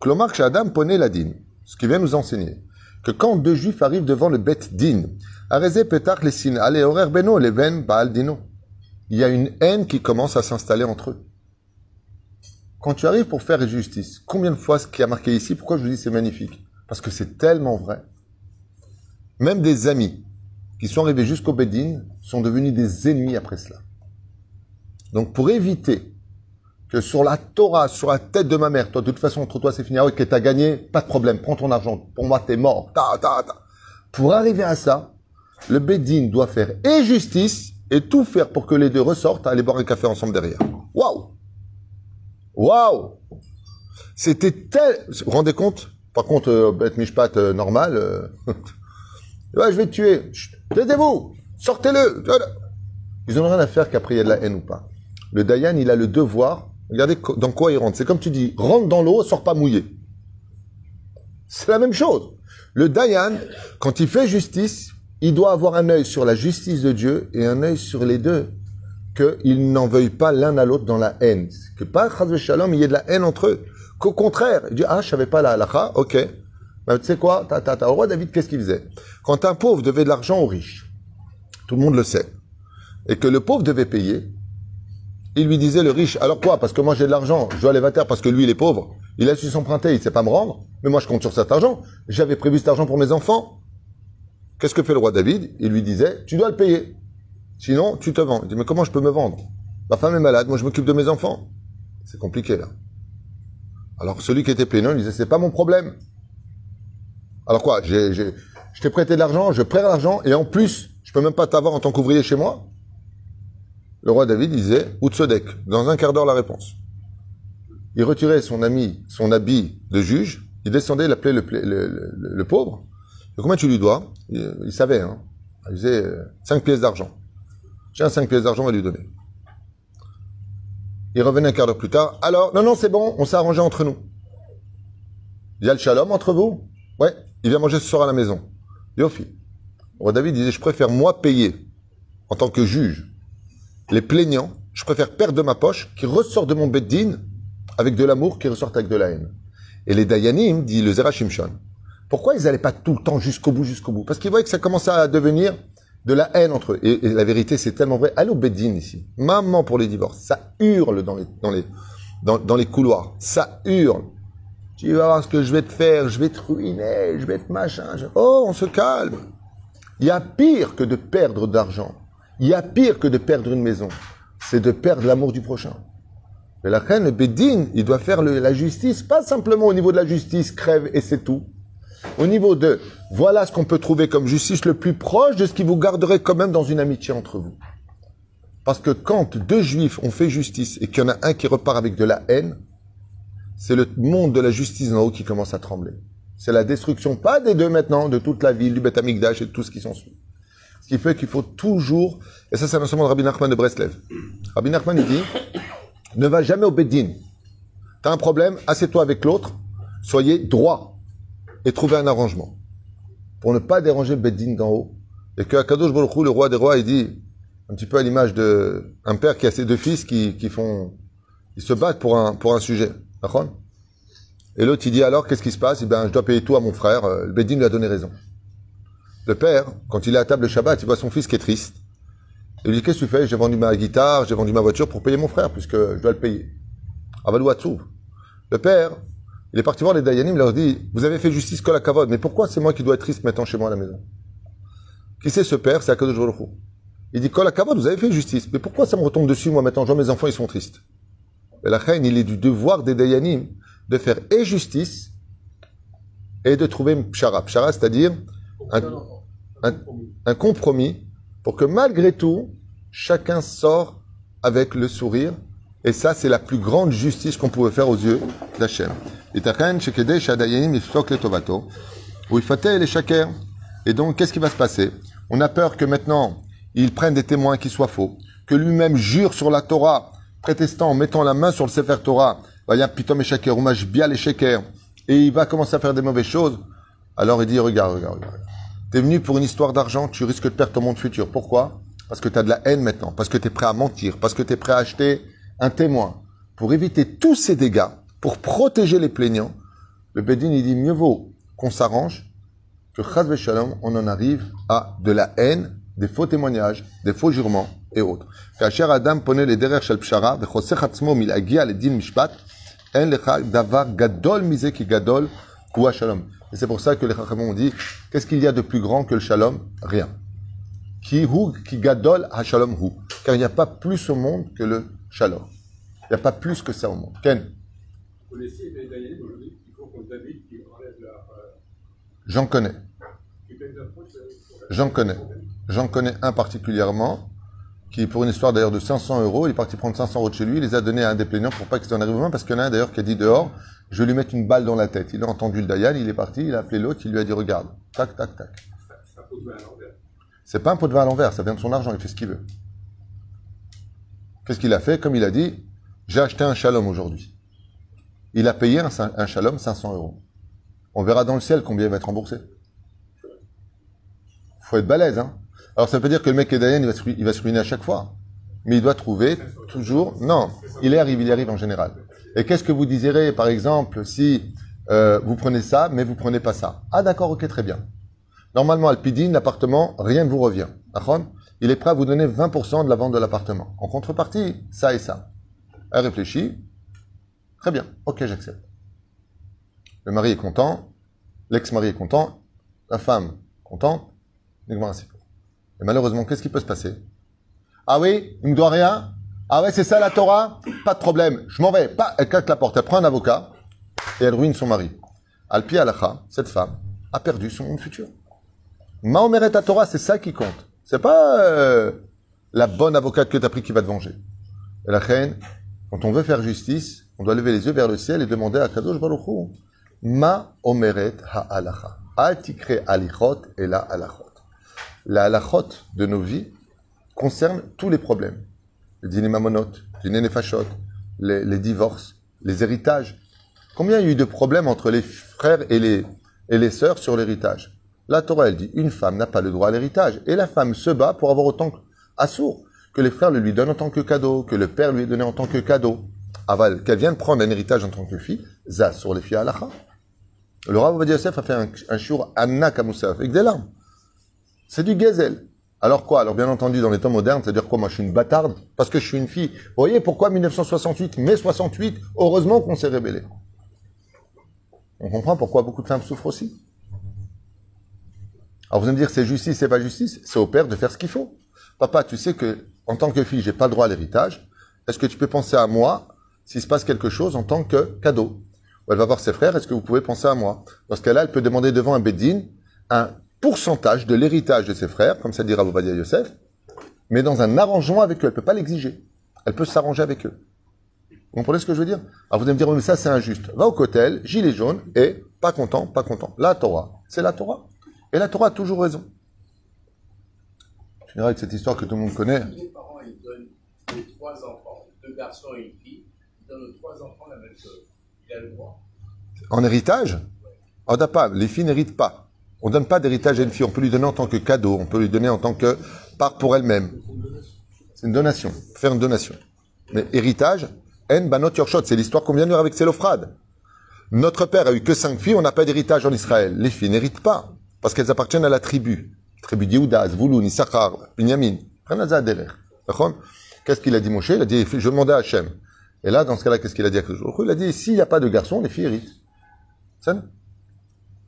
Klomar Adam poney la din, ce qui vient nous enseigner que quand deux juifs arrivent devant le Bet Din, Areze Petar les sin, allez, beno, les ven, Baal Dino, il y a une haine qui commence à s'installer entre eux. Quand tu arrives pour faire justice, combien de fois ce qui a marqué ici, pourquoi je vous dis c'est magnifique? Parce que c'est tellement vrai. Même des amis qui sont arrivés jusqu'au Bedin sont devenus des ennemis après cela. Donc pour éviter que sur la Torah, sur la tête de ma mère, toi de toute façon entre toi c'est fini, ah que t'as gagné, pas de problème, prends ton argent, pour moi t'es mort, ta, ta, ta. Pour arriver à ça, le Bedin doit faire et justice et tout faire pour que les deux ressortent à aller boire un café ensemble derrière. Waouh Waouh C'était tel... Vous vous rendez compte? Par contre, euh, bête mishpat euh, normal, euh, ouais, je vais te tuer. Taisez-vous Sortez-le Ils n'ont rien à faire qu'après il y a de la haine ou pas. Le Dayan, il a le devoir, regardez dans quoi il rentre. C'est comme tu dis, rentre dans l'eau, sors pas mouillé. C'est la même chose. Le Dayan, quand il fait justice, il doit avoir un œil sur la justice de Dieu et un œil sur les deux. Qu'ils n'en veuillent pas l'un à l'autre dans la haine. Que pas, shalom, il y ait de la haine entre eux. Qu'au contraire, il dit, ah, je savais pas la halakha, ok. Ben, tu sais quoi, ta, ta, ta. Au roi David, qu'est-ce qu'il faisait? Quand un pauvre devait de l'argent aux riches, tout le monde le sait, et que le pauvre devait payer, il lui disait le riche, alors quoi? Parce que moi j'ai de l'argent, je dois aller terre parce que lui il est pauvre. Il a su s'emprunter, il sait pas me rendre, mais moi je compte sur cet argent. J'avais prévu cet argent pour mes enfants. Qu'est-ce que fait le roi David? Il lui disait, tu dois le payer. Sinon, tu te vends. Il dit, mais comment je peux me vendre? Ma femme est malade, moi je m'occupe de mes enfants. C'est compliqué là. Alors celui qui était plaignant, il disait, c'est pas mon problème. Alors quoi Je t'ai prêté de l'argent, je prête l'argent, et en plus, je peux même pas t'avoir en tant qu'ouvrier chez moi le roi David disait Outsodek, dans un quart d'heure la réponse. Il retirait son ami, son habit de juge, il descendait, il appelait le, pauvre. Et combien tu lui dois? Il, il savait, hein. Il disait euh, cinq pièces d'argent. Tiens, cinq pièces d'argent, on va lui donner. Il revenait un quart d'heure plus tard. Alors, non, non, c'est bon, on s'est arrangé entre nous. Il y a le shalom entre vous? Ouais, il vient manger ce soir à la maison. Yofi. Roi David disait, je préfère moi payer en tant que juge les plaignants, je préfère perdre de ma poche qui ressort de mon beddin avec de l'amour qui ressort avec de la haine. Et les Dayanim, dit le Zerachimshon, pourquoi ils n'allaient pas tout le temps jusqu'au bout, jusqu'au bout? Parce qu'ils voyaient que ça commençait à devenir de la haine entre eux. Et, la vérité, c'est tellement vrai. Allez au beddin ici. Maman pour les divorces. Ça hurle dans les, dans les, dans, les couloirs. Ça hurle. Tu vas voir ce que je vais te faire. Je vais te ruiner. Je vais te machin. Oh, on se calme. Il y a pire que de perdre d'argent. Il y a pire que de perdre une maison. C'est de perdre l'amour du prochain. Mais la reine, le Bédine, il doit faire la justice, pas simplement au niveau de la justice, crève et c'est tout. Au niveau de, voilà ce qu'on peut trouver comme justice le plus proche de ce qui vous garderait quand même dans une amitié entre vous. Parce que quand deux juifs ont fait justice et qu'il y en a un qui repart avec de la haine, c'est le monde de la justice en haut qui commence à trembler. C'est la destruction, pas des deux maintenant, de toute la ville, du Beth Amikdash et de tout ce qui s'ensuit. Ce qui fait qu'il faut toujours, et ça c'est un enseignement de Rabbi Nachman de Breslev. Rabbi Nachman il dit, ne va jamais au Beddin. T'as un problème, assieds-toi avec l'autre, soyez droit et trouvez un arrangement. Pour ne pas déranger Beddin d'en haut. Et que Akadosh Baruch le roi des rois, il dit, un petit peu à l'image de un père qui a ses deux fils qui, qui font, ils se battent pour un, pour un sujet. Et l'autre, il dit alors, qu'est-ce qui se passe? Eh ben, je dois payer tout à mon frère. euh, Le Beddin lui a donné raison. Le père, quand il est à table le Shabbat, il voit son fils qui est triste. Il lui dit, qu'est-ce que tu fais? J'ai vendu ma guitare, j'ai vendu ma voiture pour payer mon frère, puisque je dois le payer. Avalou. Le père, il est parti voir les Dayanim, il leur dit, vous avez fait justice que la kavod, mais pourquoi c'est moi qui dois être triste maintenant chez moi à la maison? Qui c'est ce père? C'est Akadosh Baruch. Il dit, Kol Kavod, vous avez fait justice, mais pourquoi ça me retombe dessus, moi maintenant, je vois mes enfants, ils sont tristes Et la reine, il est du devoir des Dayanim de faire et justice et de trouver Pshara. Pshara, c'est-à-dire un, un, un compromis pour que malgré tout, chacun sort avec le sourire. Et ça, c'est la plus grande justice qu'on pouvait faire aux yeux d'Hachem. Et donc, qu'est-ce qui va se passer? On a peur que maintenant, il prenne des témoins qui soient faux, que lui-même jure sur la Torah, prétestant mettant la main sur le Sefer Torah, pitom et shaker, hommage bien les shaker, et il va commencer à faire des mauvaises choses. Alors il dit, regarde, regarde, regarde. T'es venu pour une histoire d'argent, tu risques de perdre ton monde futur. Pourquoi? Parce que tu as de la haine maintenant, parce que tu es prêt à mentir, parce que tu es prêt à acheter un témoin. Pour éviter tous ces dégâts, pour protéger les plaignants, le Bedin il dit mieux vaut qu'on s'arrange que Chaz Shalom, on en arrive à de la haine, des faux témoignages, des faux jurements et autres. Kacher Adam le derer shel pshara, vechosech atzmo milagia le din mishpat, en lecha davar gadol mise gadol kua shalom. Et c'est pour ça que les Chachamim ont dit, qu'est-ce qu'il y a de plus grand que le shalom? Rien. Qui hu, qui gadol ha shalom. Car il n'y a pas plus au monde que le shalom. Il n'y a pas plus que ça au monde. Ken? Connaissez les Dayanim aujourd'hui qui font comme David qui enlève leur. euh, j'en connais. euh, J'en connais. J'en connais un particulièrement, qui, pour une histoire d'ailleurs de 500 euros, il est parti prendre 500 euros de chez lui, il les a donnés à un des plaignants pour pas qu'ils en arrivent aux mains, parce qu'il y en a un d'ailleurs qui a dit dehors, je vais lui mettre une balle dans la tête. Il a entendu le Dayan, il est parti, il a appelé l'autre, il lui a dit, regarde, tac, tac, tac. C'est pas un pot de vin à l'envers, ça vient de son argent, il fait ce qu'il veut. Qu'est-ce qu'il a fait? Comme il a dit, j'ai acheté un shalom aujourd'hui. Il a payé un, un shalom 500 euros. On verra dans le ciel combien il va être remboursé. faut être balèze, hein. Alors ça veut dire que le mec est il va, se, il ruiner à chaque fois. Mais il doit trouver toujours... Non, il arrive, il arrive en général. Et qu'est-ce que vous désirez, par exemple, si euh, vous prenez ça, mais vous prenez pas ça? Ah d'accord, ok, très bien. Normalement, Alpidine, l'appartement, rien ne vous revient. Il est prêt à vous donner 20% de la vente de l'appartement. En contrepartie, ça et ça. Elle réfléchit. Très bien. Ok, j'accepte. Le mari est content. L'ex-mari est content. La femme contente. Nigmar Sipour. Et malheureusement, qu'est-ce qui peut se passer? Ah oui, il me doit rien Ah ouais, c'est ça la Torah? Pas de problème. Je m'en vais. Pas. Elle claque la porte. Elle prend un avocat et elle ruine son mari. Alpi Alacha, cette femme, a perdu son monde futur. Mahomet ta Torah, c'est ça qui compte. C'est pas euh, la bonne avocate que tu as pris qui va te venger. Et la reine, quand on veut faire justice, on doit lever les yeux vers le ciel et demander à Kadosh Baruch Ma omeret ha'alacha. Al tikre alichot et la halachot. La halachot de nos vies concerne tous les problèmes. Les dîners mamonot, les dîners nefashot, les, divorces, les héritages. Combien il y a eu de problèmes entre les frères et les, et les sœurs sur l'héritage? La Torah, elle dit, une femme n'a pas le droit à l'héritage. Et la femme se bat pour avoir autant assourd que les frères le lui donnent en tant que cadeau, que le père lui ait donné en tant que cadeau. Aval, qu'elle vienne prendre un héritage en tant que fille, ça sur les filles à l'akha. Le Rav Ovadia Yosef a fait un, un shur Anna Kamoussaf, avec des larmes. C'est du gazelle. Alors quoi? Alors bien entendu, dans les temps modernes, c'est-à-dire quoi? Moi, je suis une bâtarde parce que je suis une fille. Vous voyez pourquoi 1968 Mai 68, heureusement qu'on s'est rébellé. On comprend pourquoi beaucoup de femmes souffrent aussi. Alors vous allez me dire, c'est justice, c'est pas justice? C'est au père de faire ce qu'il faut. Papa, tu sais que en tant que fille, j'ai pas le droit à l'héritage. Est-ce que tu peux penser à moi s'il se passe quelque chose en tant que cadeau Ou elle va voir ses frères, est-ce que vous pouvez penser à moi? Dans ce cas-là, elle peut demander devant un Bédine un pourcentage de l'héritage de ses frères, comme ça dira Bobadia Yosef, mais dans un arrangement avec eux. Elle peut pas l'exiger. Elle peut s'arranger avec eux. Vous comprenez ce que je veux dire? Alors vous allez me dire, oui, mais ça c'est injuste. Va au cotel, gilet jaune, et pas content, pas content. La Torah, c'est la Torah. Et la Torah a toujours raison. Tu diras avec cette histoire que tout le monde connaît. Les parents, ils donnent les trois enfants, deux garçons et une fille, droit. En héritage? On n'a pas. Les filles n'héritent pas. On donne pas d'héritage à une fille. On peut lui donner en tant que cadeau. On peut lui donner en tant que part pour elle-même. C'est une donation. Faire une donation. Mais héritage, en banot yorshot. C'est l'histoire qu'on vient de lire avec Sélophrade. Notre père a eu que cinq filles. On n'a pas d'héritage en Israël. Les filles n'héritent pas. Parce qu'elles appartiennent à la tribu. Tribu d'Yehuda, Zvouloun, Issachar, Binyamin. Qu'est-ce qu'il a dit Moshe? Il a dit, je demandais à Hachem. Et là, dans ce cas-là, qu'est-ce qu'il a dit à Il a dit, s'il n'y a pas de garçon, les filles héritent.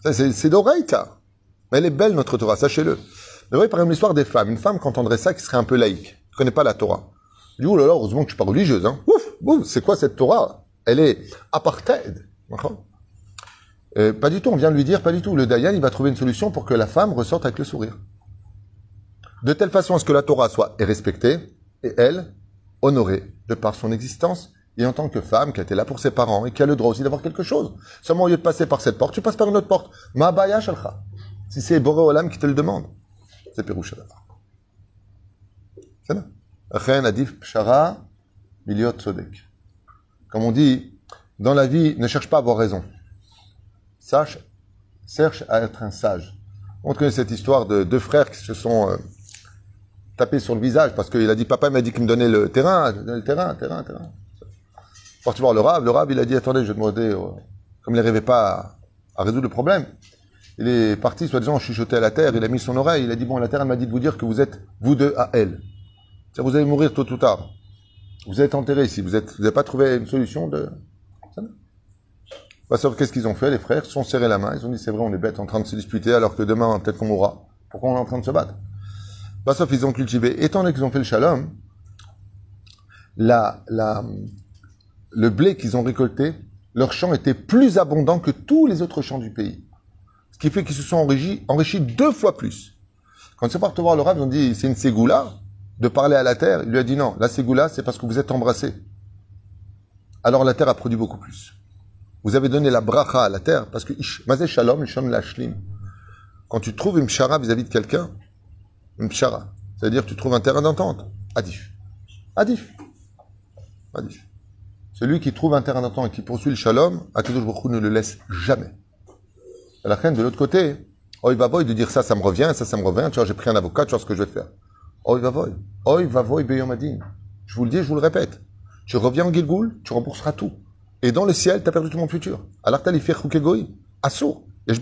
C'est d'oreille. Mais elle est belle, notre Torah, sachez-le. Vous voyez, par exemple, l'histoire des femmes. Une femme qui entendrait ça, qui serait un peu laïque, qui ne connaît pas la Torah. Dit, oh là heureusement que je suis pas religieuse. Hein. Ouf, ouf, c'est quoi cette Torah? Elle est apartheid. Euh, Pas du tout, on vient de lui dire, pas du tout. Le Dayan, il va trouver une solution pour que la femme ressorte avec le sourire. De telle façon à ce que la Torah soit respectée, et elle, honorée de par son existence, et en tant que femme qui a été là pour ses parents et qui a le droit aussi d'avoir quelque chose. Seulement au lieu de passer par cette porte, tu passes par une autre porte. Ma baya shalcha. Si c'est Boré Olam qui te le demande, c'est Pérouche C'est là. Pshara miliot tzodek. Comme on dit, dans la vie, ne cherche pas à avoir raison. Sache cherche à être un sage. On connaît cette histoire de deux frères qui se sont euh, tapés sur le visage parce qu'il a dit Papa m'a dit qu'il me donnait le terrain, le terrain, terrain, terrain. Parti voir le rab, le rab il a dit Attendez, je vais demander, comme il n'arrivait pas à, résoudre le problème. Il est parti, soi-disant, chuchoter à la terre, il a mis son oreille, il a dit Bon, la terre, elle m'a dit de vous dire que vous êtes, vous deux, à elle. C'est-à-dire, vous allez mourir tôt ou tard. Vous êtes enterrés ici, vous n'avez pas trouvé une solution de. Ça bah, sauf qu'est-ce qu'ils ont fait, les frères? Ils se sont serrés la main, ils ont dit c'est vrai, on est bêtes en train de se disputer alors que demain, peut-être qu'on mourra. Pourquoi on est en train de se battre? Bah, Sauf qu'ils ont cultivé. Étant donné qu'ils ont fait le shalom, la, la, le blé qu'ils ont récolté, leur champ était plus abondant que tous les autres champs du pays. Ce qui fait qu'ils se sont enrichis, deux fois plus. Quand ils sont partis voir le rab, ils ont dit c'est une ségoula de parler à la terre. Il lui a dit non, la ségoula, c'est parce que vous êtes embrassés. Alors la terre a produit beaucoup plus. Vous avez donné la bracha à la terre parce que Mazé Shalom, Ishon Lashlim. Quand tu trouves une pshara vis-à-vis de quelqu'un, une pshara, c'est-à-dire tu trouves un terrain d'entente, adif. Adif. Adif. Celui qui trouve un terrain d'entente et qui poursuit le shalom, Akadosh Baruch ne le laisse jamais. À la de l'autre côté, oi va de dire ça, ça me revient, ça, ça me revient, tu vois, j'ai pris un avocat, tu vois ce que je vais faire. Oi va voy. Oi va voy. Je vous le dis, je vous le répète. Tu reviens en Gilgoul, tu rembourseras tout. Et dans le ciel, tu as perdu tout mon futur. Alors t'as les fier Assour. Et je.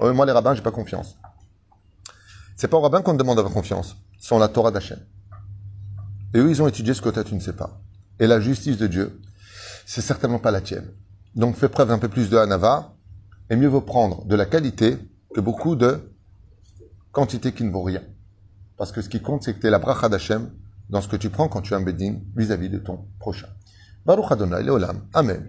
Oh, moi, les rabbins, j'ai pas confiance. C'est pas aux rabbins qu'on demande d'avoir confiance. C'est la Torah d'Hachem. Et eux, ils ont étudié ce que tu ne sais pas. Et la justice de Dieu, c'est certainement pas la tienne. Donc fais preuve d'un peu plus de hanava, et mieux vaut prendre de la qualité que beaucoup de quantité qui ne vaut rien. Parce que ce qui compte, c'est que tu es la bracha d'Hachem dans ce que tu prends quand tu es un bedding vis-à-vis de ton prochain. Baruch Adonai, Leolam. Amen.